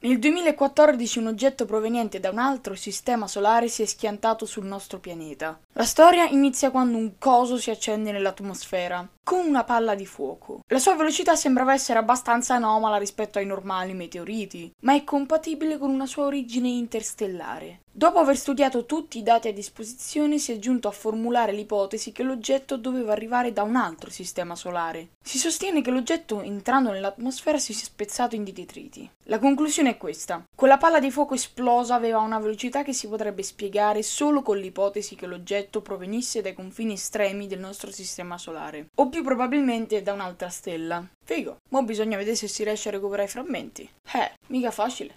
Nel 2014 un oggetto proveniente da un altro sistema solare si è schiantato sul nostro pianeta. La storia inizia quando un coso si accende nell'atmosfera, con una palla di fuoco. La sua velocità sembrava essere abbastanza anomala rispetto ai normali meteoriti, ma è compatibile con una sua origine interstellare. Dopo aver studiato tutti i dati a disposizione, si è giunto a formulare l'ipotesi che l'oggetto doveva arrivare da un altro sistema solare. Si sostiene che l'oggetto, entrando nell'atmosfera, si sia spezzato in detriti. La conclusione è questa. Quella palla di fuoco esplosa aveva una velocità che si potrebbe spiegare solo con l'ipotesi che l'oggetto provenisse dai confini estremi del nostro sistema solare, o più probabilmente da un'altra stella. Figo. Mo bisogna vedere se si riesce a recuperare i frammenti. Eh, mica facile.